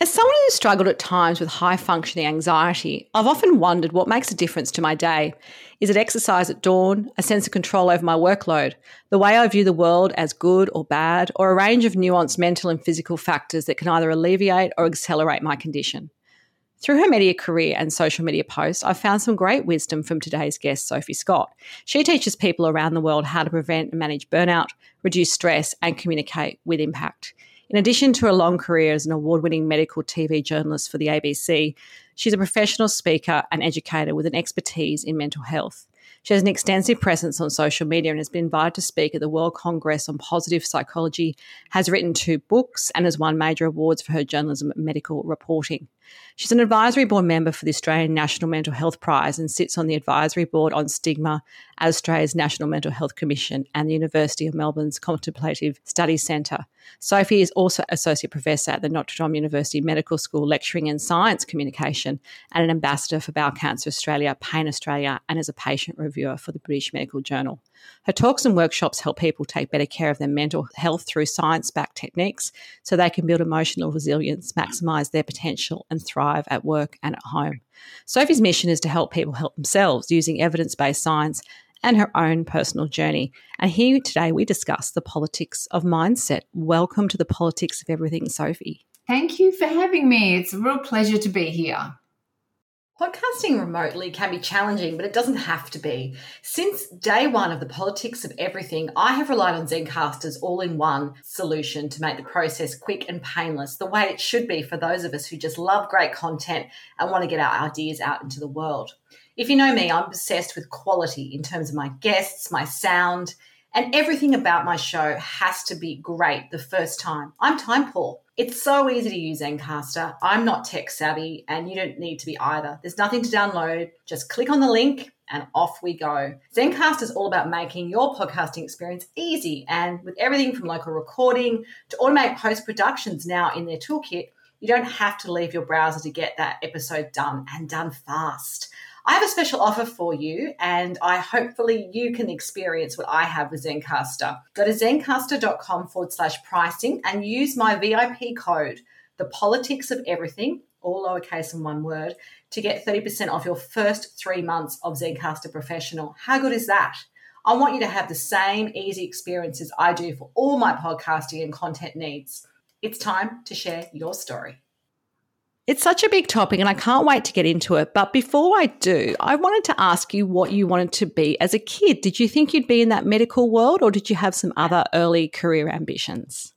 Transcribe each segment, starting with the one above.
As someone who's struggled at times with high functioning anxiety, I've often wondered what makes a difference to my day. Is it exercise at dawn, a sense of control over my workload, the way I view the world as good or bad, or a range of nuanced mental and physical factors that can either alleviate or accelerate my condition? Through her media career and social media posts, I've found some great wisdom from today's guest, Sophie Scott. She teaches people around the world how to prevent and manage burnout, reduce stress, and communicate with impact. In addition to a long career as an award winning medical TV journalist for the ABC, she's a professional speaker and educator with an expertise in mental health. She has an extensive presence on social media and has been invited to speak at the World Congress on Positive Psychology, has written two books, and has won major awards for her journalism and medical reporting. She's an advisory board member for the Australian National Mental Health Prize and sits on the advisory board on stigma at Australia's National Mental Health Commission and the University of Melbourne's Contemplative Studies Centre. Sophie is also Associate Professor at the Notre Dame University Medical School, lecturing in science communication and an ambassador for Bowel Cancer Australia, Pain Australia, and as a patient reviewer for the British Medical Journal. Her talks and workshops help people take better care of their mental health through science backed techniques so they can build emotional resilience, maximize their potential, and thrive at work and at home. Sophie's mission is to help people help themselves using evidence based science and her own personal journey. And here today we discuss the politics of mindset. Welcome to the politics of everything, Sophie. Thank you for having me. It's a real pleasure to be here. Podcasting remotely can be challenging, but it doesn't have to be. Since day one of the politics of everything, I have relied on Zencastr's all in one solution to make the process quick and painless, the way it should be for those of us who just love great content and want to get our ideas out into the world. If you know me, I'm obsessed with quality in terms of my guests, my sound, and everything about my show has to be great the first time. I'm time poor. It's so easy to use Zencastr. I'm not tech savvy, and you don't need to be either. There's nothing to download. Just click on the link and off we go. Zencastr is all about making your podcasting experience easy, and with everything from local recording to automate post productions now in their toolkit, you don't have to leave your browser to get that episode done and done fast. I have a special offer for you, and I hopefully you can experience what I have with Zencastr. Go to zencastr.com forward slash pricing and use my VIP code, the politics of everything, all lowercase in one word, to get 30% off your first three months of Zencastr Professional. How good is that? I want you to have the same easy experiences I do for all my podcasting and content needs. It's time to share your story. It's such a big topic and I can't wait to get into it. But before I do, I wanted to ask you what you wanted to be as a kid. Did you think you'd be in that medical world or did you have some other early career ambitions?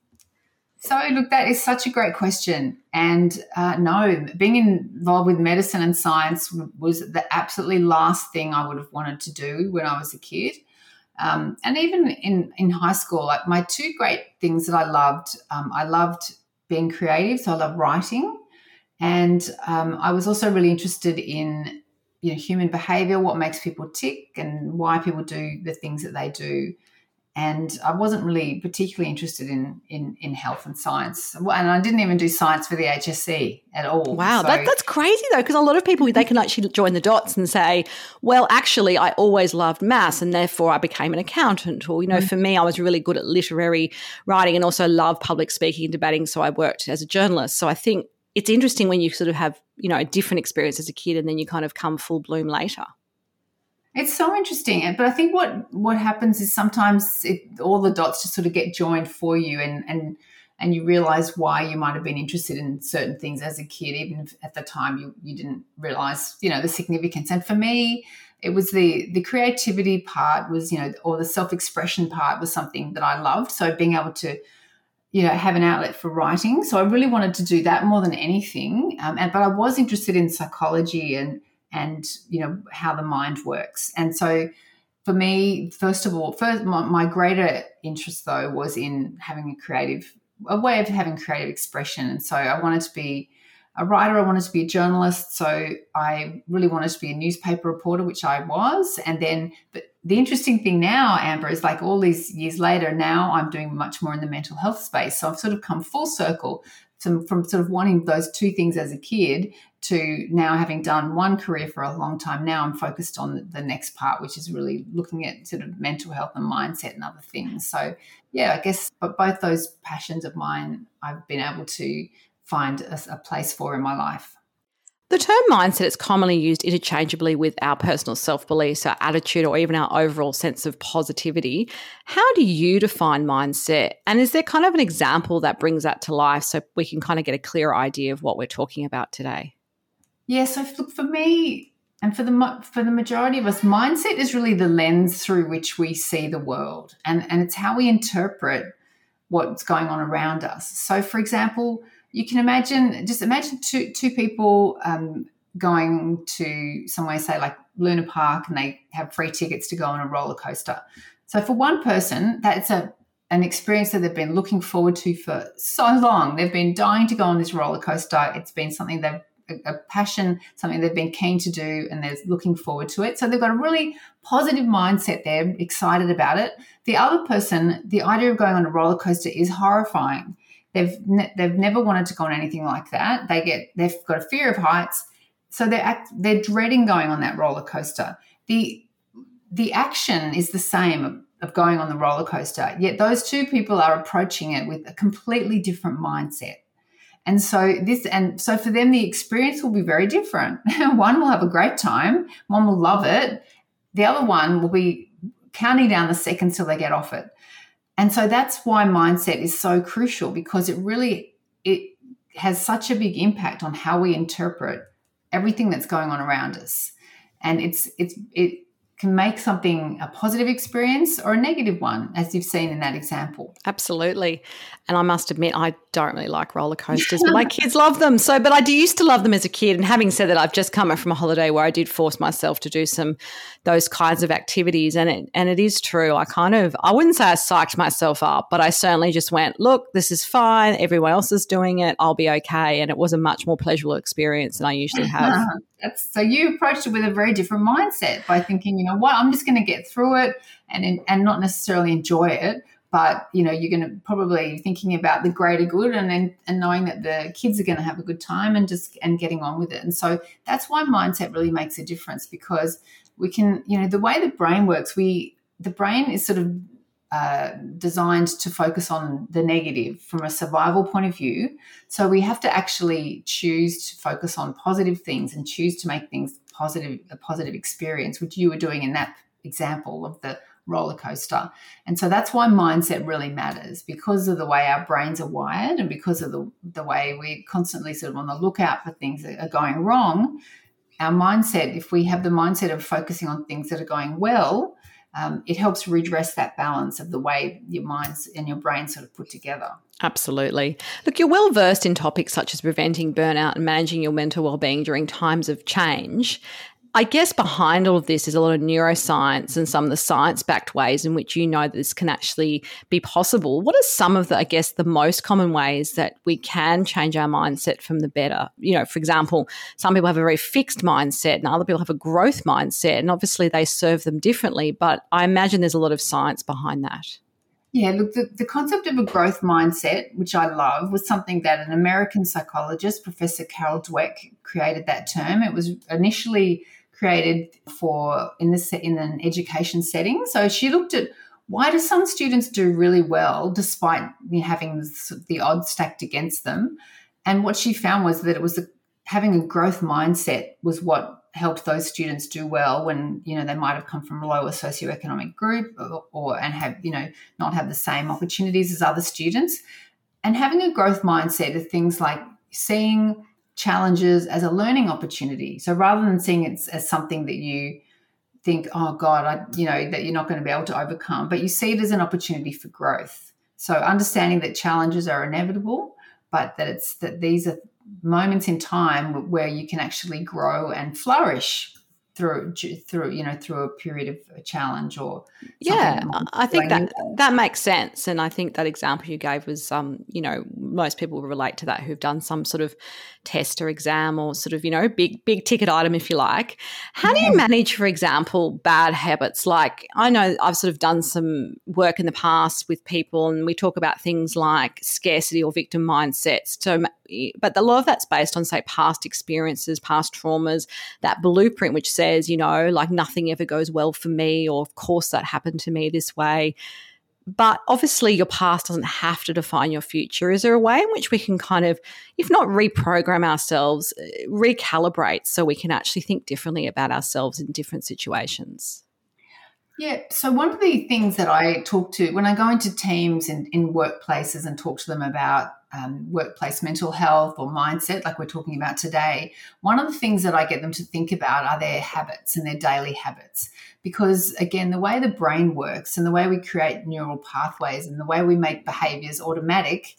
So, look, that is such a great question. And uh, no, being involved with medicine and science was the absolutely last thing I would have wanted to do when I was a kid. Um, and even in, in high school, like my two great things that I loved, um, I loved being creative. So, I love writing and um, I was also really interested in you know human behavior, what makes people tick, and why people do the things that they do. And I wasn't really particularly interested in in, in health and science, and I didn't even do science for the HSC at all. Wow, so, that, that's crazy though, because a lot of people they can actually join the dots and say, "Well, actually, I always loved maths, and therefore I became an accountant." Or you know, mm-hmm. for me, I was really good at literary writing and also loved public speaking and debating, so I worked as a journalist. So I think it's interesting when you sort of have you know a different experience as a kid and then you kind of come full bloom later. It's so interesting but i think what what happens is sometimes it, all the dots just sort of get joined for you and and and you realize why you might have been interested in certain things as a kid even if at the time you, you didn't realize you know the significance. And for me it was the the creativity part was you know or the self-expression part was something that i loved. So being able to you know have an outlet for writing. So i really wanted to do that more than anything. Um, and but i was interested in psychology and and you know how the mind works. And so for me first of all first my, my greater interest though was in having a creative a way of having creative expression. And so i wanted to be a writer i wanted to be a journalist. So i really wanted to be a newspaper reporter which i was. And then but the interesting thing now, Amber, is like all these years later, now I'm doing much more in the mental health space. So I've sort of come full circle from, from sort of wanting those two things as a kid to now having done one career for a long time. Now I'm focused on the next part, which is really looking at sort of mental health and mindset and other things. So, yeah, I guess, but both those passions of mine, I've been able to find a, a place for in my life. The term mindset is commonly used interchangeably with our personal self beliefs, our attitude, or even our overall sense of positivity. How do you define mindset? And is there kind of an example that brings that to life so we can kind of get a clear idea of what we're talking about today? Yeah, so for me, and for the for the majority of us, mindset is really the lens through which we see the world, and and it's how we interpret what's going on around us. So, for example you can imagine just imagine two two people um, going to somewhere, say like Luna Park, and they have free tickets to go on a roller coaster. So for one person, that's a an experience that they've been looking forward to for so long. They've been dying to go on this roller coaster. It's been something they've a passion, something they've been keen to do, and they're looking forward to it. So they've got a really positive mindset there, excited about it. The other person, the idea of going on a roller coaster is horrifying. They've ne- they've never wanted to go on anything like that. They get they've got a fear of heights, so they're act, they're dreading going on that roller coaster. The the action is the same of, of going on the roller coaster, yet those two people are approaching it with a completely different mindset. And so this and so for them the experience will be very different. one will have a great time, one will love it. The other one will be counting down the seconds till they get off it. And so that's why mindset is so crucial because it really it has such a big impact on how we interpret everything that's going on around us. And it's it's it can make something a positive experience or a negative one, as you've seen in that example. Absolutely. And I must admit, I don't really like roller coasters, but my kids love them. So, but I used to love them as a kid. And having said that, I've just come from a holiday where I did force myself to do some those kinds of activities. And it and it is true. I kind of I wouldn't say I psyched myself up, but I certainly just went, look, this is fine. Everyone else is doing it. I'll be okay. And it was a much more pleasurable experience than I usually have. That's so you approached it with a very different mindset by thinking, you know what, I'm just going to get through it and and not necessarily enjoy it but you know you're going to probably thinking about the greater good and, and and knowing that the kids are going to have a good time and just and getting on with it. And so that's why mindset really makes a difference because we can you know the way the brain works we the brain is sort of uh, designed to focus on the negative from a survival point of view. So we have to actually choose to focus on positive things and choose to make things positive a positive experience which you were doing in that example of the roller coaster. And so that's why mindset really matters because of the way our brains are wired and because of the, the way we're constantly sort of on the lookout for things that are going wrong. Our mindset, if we have the mindset of focusing on things that are going well, um, it helps redress that balance of the way your minds and your brain sort of put together. Absolutely. Look, you're well versed in topics such as preventing burnout and managing your mental well-being during times of change. I guess behind all of this is a lot of neuroscience and some of the science backed ways in which you know that this can actually be possible. What are some of the, I guess, the most common ways that we can change our mindset from the better? You know, for example, some people have a very fixed mindset and other people have a growth mindset, and obviously they serve them differently. But I imagine there's a lot of science behind that. Yeah, look, the, the concept of a growth mindset, which I love, was something that an American psychologist, Professor Carol Dweck, created that term. It was initially created for in this in an education setting. So she looked at why do some students do really well despite having the odds stacked against them, and what she found was that it was having a growth mindset was what helped those students do well when you know they might have come from a lower socioeconomic group or, or and have you know not have the same opportunities as other students and having a growth mindset of things like seeing challenges as a learning opportunity. So rather than seeing it as something that you think, oh God, I, you know, that you're not going to be able to overcome, but you see it as an opportunity for growth. So understanding that challenges are inevitable, but that it's that these are moments in time where you can actually grow and flourish through through you know through a period of a challenge or yeah i think that that makes sense and i think that example you gave was um you know most people will relate to that who've done some sort of test or exam or sort of you know big big ticket item if you like. How do you manage for example bad habits? Like i know i've sort of done some work in the past with people and we talk about things like scarcity or victim mindsets. So but a lot of that's based on say past experiences past traumas that blueprint which says you know like nothing ever goes well for me or of course that happened to me this way but obviously, your past doesn't have to define your future. Is there a way in which we can kind of, if not reprogram ourselves, recalibrate so we can actually think differently about ourselves in different situations? Yeah. So, one of the things that I talk to when I go into teams and in workplaces and talk to them about um, workplace mental health or mindset, like we're talking about today, one of the things that I get them to think about are their habits and their daily habits because again the way the brain works and the way we create neural pathways and the way we make behaviors automatic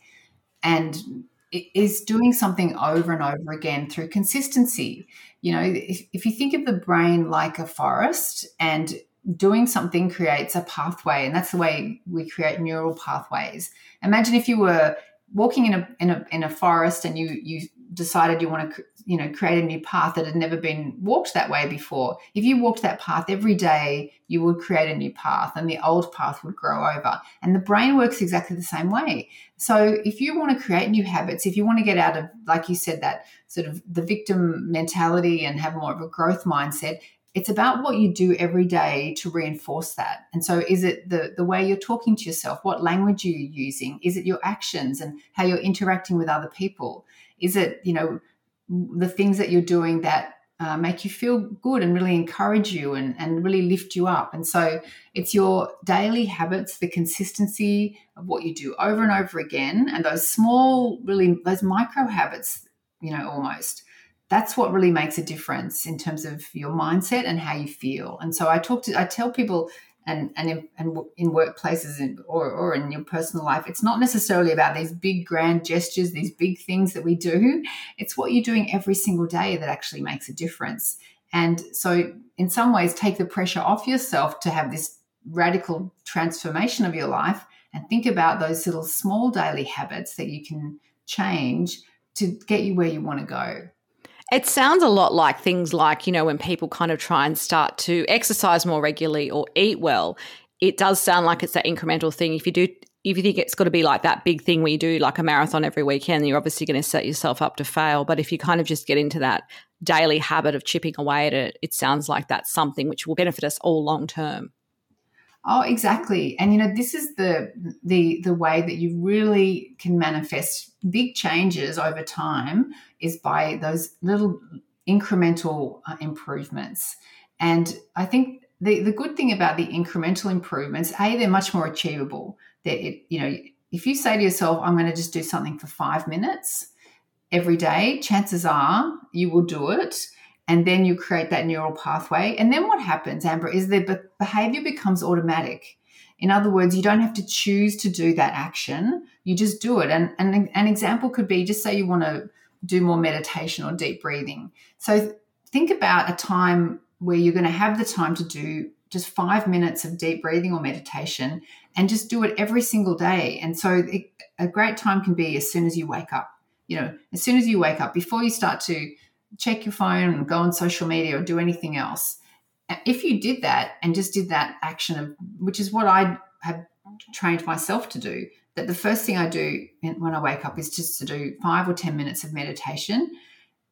and is doing something over and over again through consistency you know if, if you think of the brain like a forest and doing something creates a pathway and that's the way we create neural pathways. Imagine if you were walking in a in a in a forest and you you decided you want to you know create a new path that had never been walked that way before. If you walked that path every day you would create a new path and the old path would grow over. And the brain works exactly the same way. So if you want to create new habits if you want to get out of like you said that sort of the victim mentality and have more of a growth mindset it's about what you do every day to reinforce that and so is it the the way you're talking to yourself what language are you using is it your actions and how you're interacting with other people is it, you know, the things that you're doing that uh, make you feel good and really encourage you and, and really lift you up. And so it's your daily habits, the consistency of what you do over and over again, and those small, really, those micro habits, you know, almost. That's what really makes a difference in terms of your mindset and how you feel. And so I talk to, I tell people and and in, and in workplaces or, or in your personal life it's not necessarily about these big grand gestures these big things that we do. It's what you're doing every single day that actually makes a difference. And so in some ways take the pressure off yourself to have this radical transformation of your life and think about those little small daily habits that you can change to get you where you want to go it sounds a lot like things like, you know, when people kind of try and start to exercise more regularly or eat well, it does sound like it's that incremental thing. If you do, if you think it's got to be like that big thing where you do like a marathon every weekend, you're obviously going to set yourself up to fail. But if you kind of just get into that daily habit of chipping away at it, it sounds like that's something which will benefit us all long term. Oh, exactly. And you know, this is the the the way that you really can manifest big changes over time is by those little incremental uh, improvements. And I think the the good thing about the incremental improvements, a they're much more achievable. That it, you know, if you say to yourself, "I'm going to just do something for five minutes every day," chances are you will do it and then you create that neural pathway. And then what happens, Amber, is the behavior becomes automatic. In other words, you don't have to choose to do that action, you just do it. And, and an example could be just say you want to do more meditation or deep breathing. So think about a time where you're going to have the time to do just five minutes of deep breathing or meditation and just do it every single day. And so it, a great time can be as soon as you wake up. You know, as soon as you wake up, before you start to check your phone and go on social media or do anything else. If you did that and just did that action of, which is what I have trained myself to do, that the first thing I do when I wake up is just to do five or 10 minutes of meditation.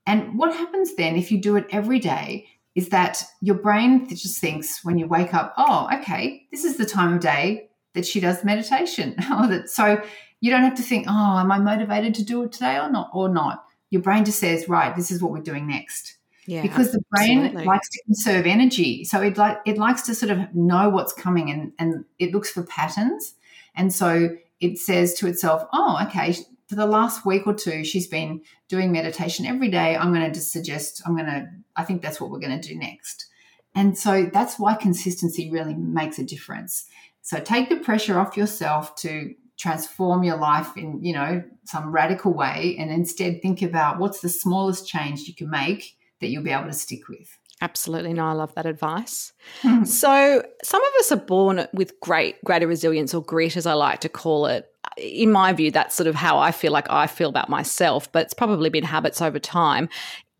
And what happens then if you do it every day is that your brain just thinks when you wake up, oh, okay, this is the time of day that she does meditation. so you don't have to think, oh, am I motivated to do it today or not? Or not your brain just says, right, this is what we're doing next. Yeah, because the brain absolutely. likes to conserve energy. So it like it likes to sort of know what's coming and, and it looks for patterns. And so it says to itself, oh, okay, for the last week or two, she's been doing meditation every day. I'm going to just suggest, I'm going to, I think that's what we're going to do next. And so that's why consistency really makes a difference. So take the pressure off yourself to transform your life in, you know, some radical way and instead think about what's the smallest change you can make that you'll be able to stick with. Absolutely. No, I love that advice. Hmm. So, some of us are born with great, greater resilience or grit, as I like to call it. In my view, that's sort of how I feel like I feel about myself, but it's probably been habits over time.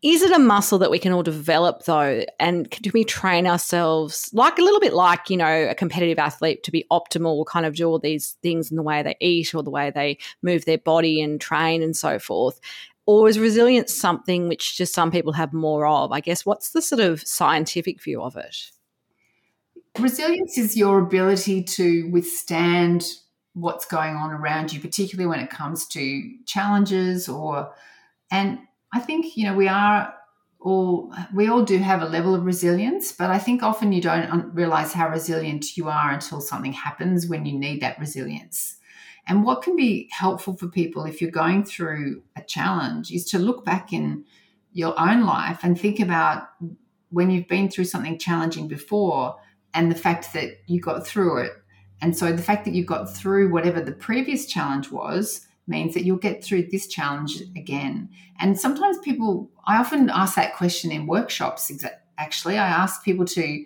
Is it a muscle that we can all develop though? And can we train ourselves like a little bit like, you know, a competitive athlete to be optimal, kind of do all these things in the way they eat or the way they move their body and train and so forth? Or is resilience something which just some people have more of? I guess what's the sort of scientific view of it? Resilience is your ability to withstand what's going on around you, particularly when it comes to challenges or and I think you know we are all we all do have a level of resilience, but I think often you don't realize how resilient you are until something happens when you need that resilience. And what can be helpful for people if you're going through a challenge is to look back in your own life and think about when you've been through something challenging before and the fact that you got through it. And so the fact that you got through whatever the previous challenge was means that you'll get through this challenge again. And sometimes people, I often ask that question in workshops. Actually, I ask people to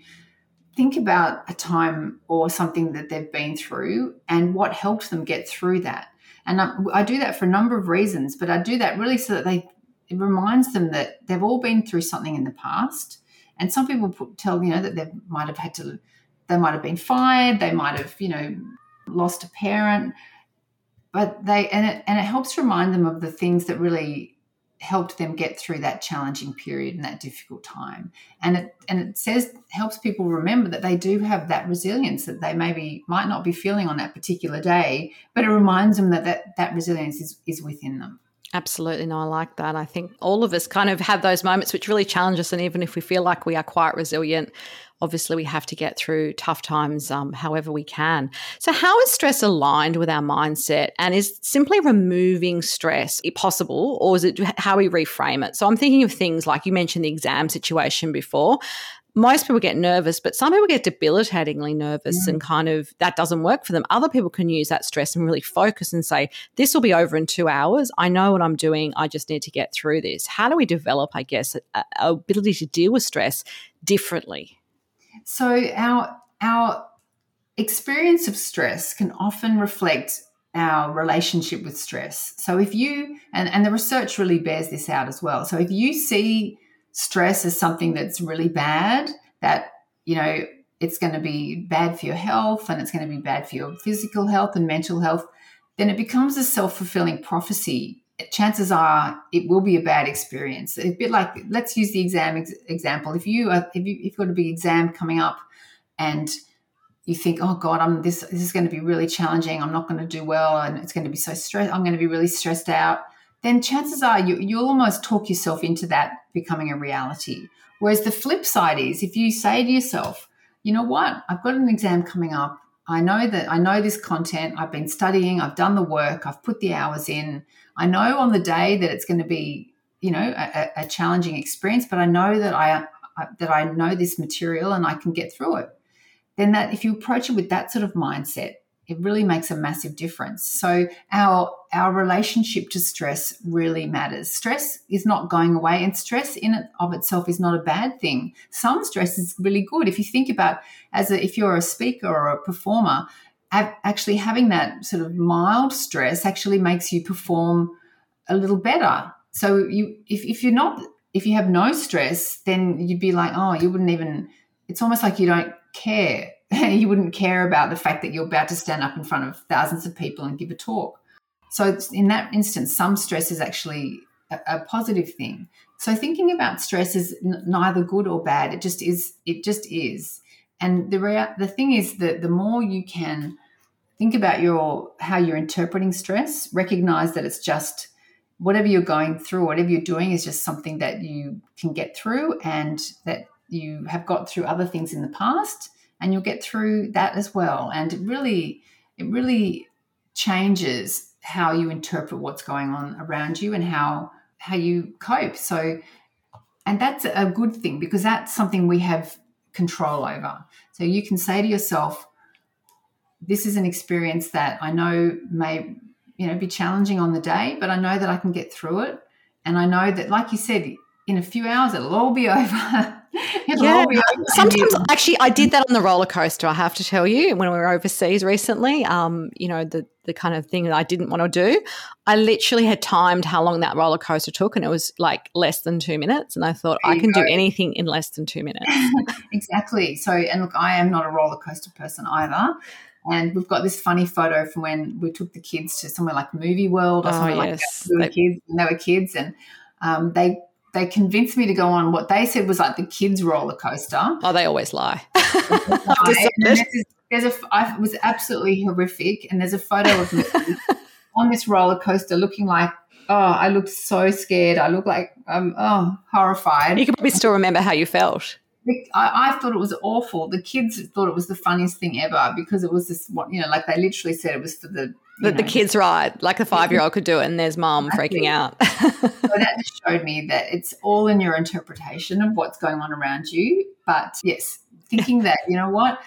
think about a time or something that they've been through and what helped them get through that. And I, I do that for a number of reasons, but I do that really so that they it reminds them that they've all been through something in the past. And some people put, tell you know that they might have had to, they might have been fired, they might have you know lost a parent, but they and it and it helps remind them of the things that really helped them get through that challenging period and that difficult time and it and it says helps people remember that they do have that resilience that they maybe might not be feeling on that particular day but it reminds them that that, that resilience is, is within them Absolutely. No, I like that. I think all of us kind of have those moments which really challenge us. And even if we feel like we are quite resilient, obviously we have to get through tough times um, however we can. So, how is stress aligned with our mindset? And is simply removing stress possible, or is it how we reframe it? So, I'm thinking of things like you mentioned the exam situation before most people get nervous, but some people get debilitatingly nervous and kind of that doesn't work for them. Other people can use that stress and really focus and say, This will be over in two hours. I know what I'm doing. I just need to get through this. How do we develop, I guess, a ability to deal with stress differently? So, our, our experience of stress can often reflect our relationship with stress. So, if you, and, and the research really bears this out as well. So, if you see stress as something that's really bad, that, you know, it's going to be bad for your health and it's going to be bad for your physical health and mental health, then it becomes a self fulfilling prophecy. Chances are it will be a bad experience. A bit like, let's use the exam ex- example. If you are, if you, you've got a big exam coming up and you think, oh God, I'm this, this is going to be really challenging. I'm not going to do well and it's going to be so stressed. I'm going to be really stressed out then chances are you, you'll almost talk yourself into that becoming a reality. Whereas the flip side is if you say to yourself, you know what, I've got an exam coming up. I know that I know this content. I've been studying, I've done the work, I've put the hours in. I know on the day that it's going to be, you know, a, a challenging experience, but I know that I, I that I know this material and I can get through it. Then that if you approach it with that sort of mindset, it really makes a massive difference. So our our relationship to stress really matters. Stress is not going away, and stress in of itself is not a bad thing. Some stress is really good. If you think about as a, if you're a speaker or a performer, actually having that sort of mild stress actually makes you perform a little better. So you if, if you're not if you have no stress, then you'd be like, oh, you wouldn't even. It's almost like you don't care you wouldn't care about the fact that you're about to stand up in front of thousands of people and give a talk. So, in that instance, some stress is actually a, a positive thing. So, thinking about stress is n- neither good or bad. It just is. It just is. And the rea- the thing is that the more you can think about your how you're interpreting stress, recognize that it's just whatever you're going through, whatever you're doing, is just something that you can get through, and that you have got through other things in the past and you'll get through that as well. And it really, it really changes how you interpret what's going on around you and how how you cope. So, and that's a good thing because that's something we have control over. So you can say to yourself, this is an experience that I know may, you know, be challenging on the day, but I know that I can get through it. And I know that, like you said, in a few hours it'll all be over. Yeah. Sometimes, actually, I did that on the roller coaster. I have to tell you, when we were overseas recently, um, you know, the the kind of thing that I didn't want to do, I literally had timed how long that roller coaster took, and it was like less than two minutes. And I thought I can go. do anything in less than two minutes. exactly. So, and look, I am not a roller coaster person either. And we've got this funny photo from when we took the kids to somewhere like Movie World or oh, somewhere yes. like that. We were kids, and they were kids, and um, they they convinced me to go on what they said was like the kids roller coaster. Oh, they always lie. there's a, I was absolutely horrific, and there's a photo of me on this roller coaster looking like, oh, I looked so scared. I look like, I'm um, oh, horrified. You can probably still remember how you felt. I, I, thought it was awful. The kids thought it was the funniest thing ever because it was this, you know, like they literally said it was for the that the kids ride, like a five year old could do it, and there's mom freaking out. so that just showed me that it's all in your interpretation of what's going on around you. But yes, thinking that, you know what,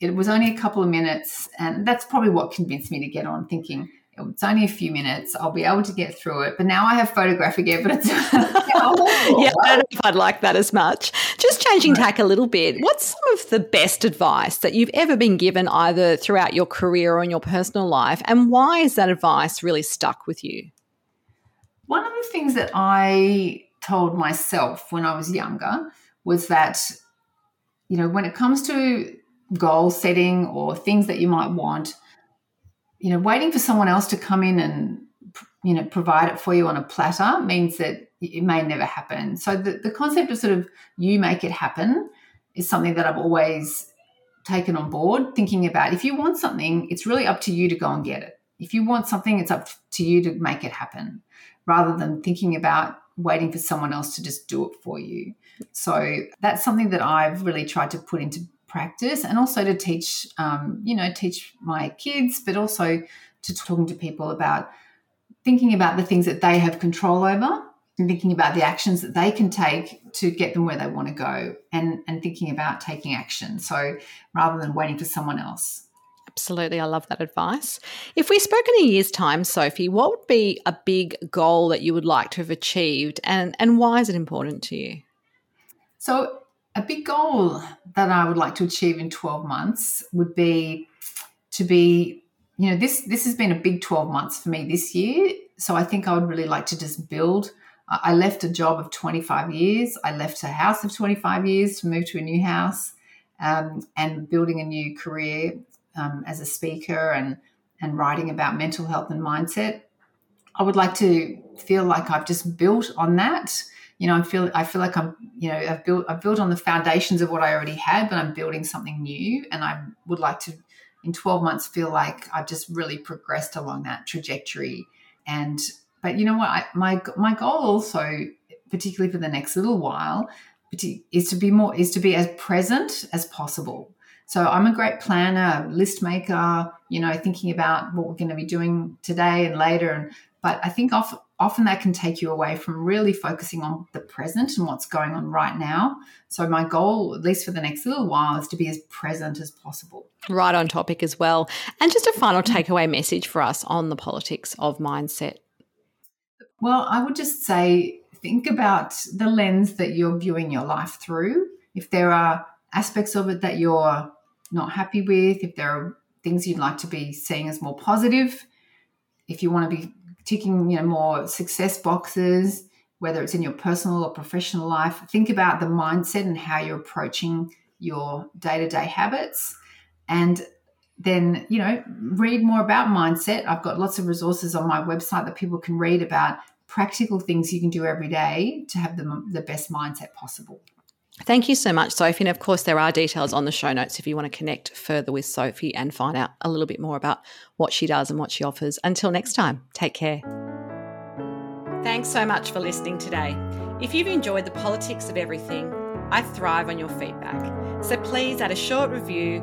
it was only a couple of minutes, and that's probably what convinced me to get on thinking, it's only a few minutes. I'll be able to get through it. But now I have photographic evidence. yeah, I don't oh, know if I'd like that as much. Just changing tack a little bit. What's some of the best advice that you've ever been given, either throughout your career or in your personal life? And why is that advice really stuck with you? One of the things that I told myself when I was younger was that, you know, when it comes to goal setting or things that you might want, you know, waiting for someone else to come in and you know provide it for you on a platter means that it may never happen. So the, the concept of sort of you make it happen is something that I've always taken on board, thinking about if you want something, it's really up to you to go and get it. If you want something, it's up to you to make it happen rather than thinking about waiting for someone else to just do it for you. So that's something that I've really tried to put into practice and also to teach, um, you know, teach my kids, but also to talking to people about thinking about the things that they have control over and thinking about the actions that they can take to get them where they want to go and, and thinking about taking action. So rather than waiting for someone else. Absolutely. I love that advice. If we spoke in a year's time, Sophie, what would be a big goal that you would like to have achieved and, and why is it important to you? So a big goal that I would like to achieve in 12 months would be to be, you know, this this has been a big 12 months for me this year. So I think I would really like to just build. I left a job of 25 years. I left a house of 25 years to move to a new house um, and building a new career um, as a speaker and and writing about mental health and mindset. I would like to feel like I've just built on that you know, I feel I feel like I'm, you know, I've built I've built on the foundations of what I already had, but I'm building something new, and I would like to, in 12 months, feel like I've just really progressed along that trajectory. And but you know what, I, my my goal also, particularly for the next little while, is to be more is to be as present as possible. So I'm a great planner, list maker, you know, thinking about what we're going to be doing today and later. And but I think often often that can take you away from really focusing on the present and what's going on right now. So, my goal, at least for the next little while, is to be as present as possible. Right on topic as well. And just a final takeaway message for us on the politics of mindset. Well, I would just say think about the lens that you're viewing your life through. If there are aspects of it that you're not happy with, if there are things you'd like to be seeing as more positive, if you want to be ticking you know more success boxes whether it's in your personal or professional life think about the mindset and how you're approaching your day-to-day habits and then you know read more about mindset i've got lots of resources on my website that people can read about practical things you can do every day to have the, the best mindset possible Thank you so much, Sophie. And of course, there are details on the show notes if you want to connect further with Sophie and find out a little bit more about what she does and what she offers. Until next time, take care. Thanks so much for listening today. If you've enjoyed the politics of everything, I thrive on your feedback. So please add a short review